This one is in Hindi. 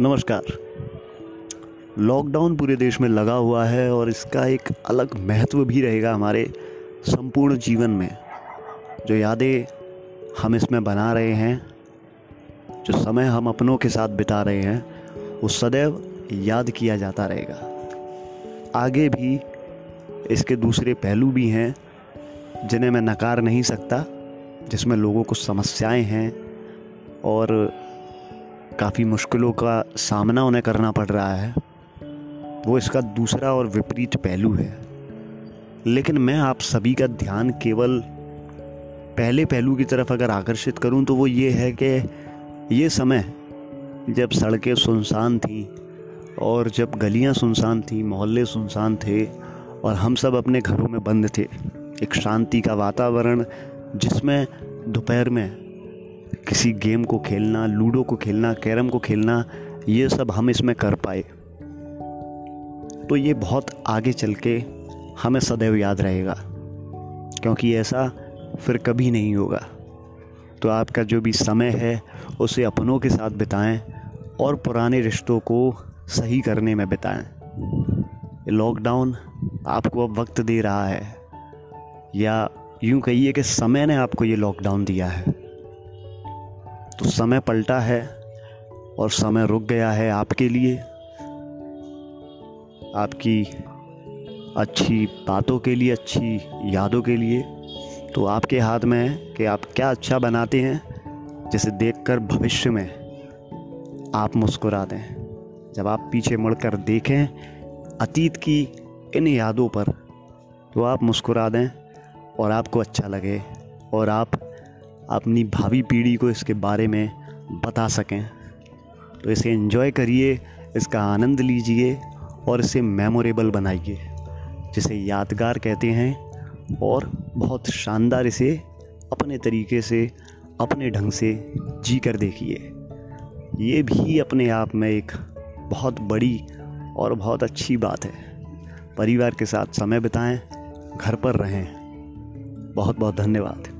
नमस्कार। लॉकडाउन पूरे देश में लगा हुआ है और इसका एक अलग महत्व भी रहेगा हमारे संपूर्ण जीवन में। जो यादें हम इसमें बना रहे हैं, जो समय हम अपनों के साथ बिता रहे हैं, वो सदैव याद किया जाता रहेगा। आगे भी इसके दूसरे पहलू भी हैं, जिन्हें मैं नकार नहीं सकता, जिसमें लोगों को समस्याएँ हैं और काफ़ी मुश्किलों का सामना उन्हें करना पड़ रहा है। वो इसका दूसरा और विपरीत पहलू है। लेकिन मैं आप सभी का ध्यान केवल पहले पहलू की तरफ़ अगर आकर्षित करूँ तो वो ये है कि ये समय जब सड़कें सुनसान थी और जब गलियाँ सुनसान थी, मोहल्ले सुनसान थे और हम सब अपने घरों में बंद थे। एक शांति का वातावरण जिसमें दोपहर में किसी गेम को खेलना, लूडो को खेलना, कैरम को खेलना, ये सब हम इसमें कर पाए। तो ये बहुत आगे चल के हमें सदैव याद रहेगा, क्योंकि ऐसा फिर कभी नहीं होगा। तो आपका जो भी समय है, उसे अपनों के साथ बिताएँ और पुराने रिश्तों को सही करने में बिताएँ। लॉकडाउन आपको अब वक्त दे रहा है, या यूँ कहिए कि समय ने आपको ये लॉकडाउन दिया है। तो समय पलटा है और समय रुक गया है आपके लिए। आपकी अच्छी बातों के लिए, अच्छी यादों के लिए। तो आपके हाथ में है कि आप क्या अच्छा बनाते हैं, जिसे देखकर भविष्य में आप मुस्कुरा दें। जब आप पीछे मुड़कर देखें अतीत की इन यादों पर तो आप मुस्कुरा दें और आपको अच्छा लगे और आप अपनी भावी पीढ़ी को इसके बारे में बता सकें। तो इसे एंजॉय करिए, इसका आनंद लीजिए और इसे मेमोरेबल बनाइए, जिसे यादगार कहते हैं और बहुत शानदार इसे अपने तरीके से, अपने ढंग से जी कर देखिए। ये भी अपने आप में एक बहुत बड़ी और बहुत अच्छी बात है। परिवार के साथ समय बिताएँ, घर पर रहें। बहुत बहुत धन्यवाद।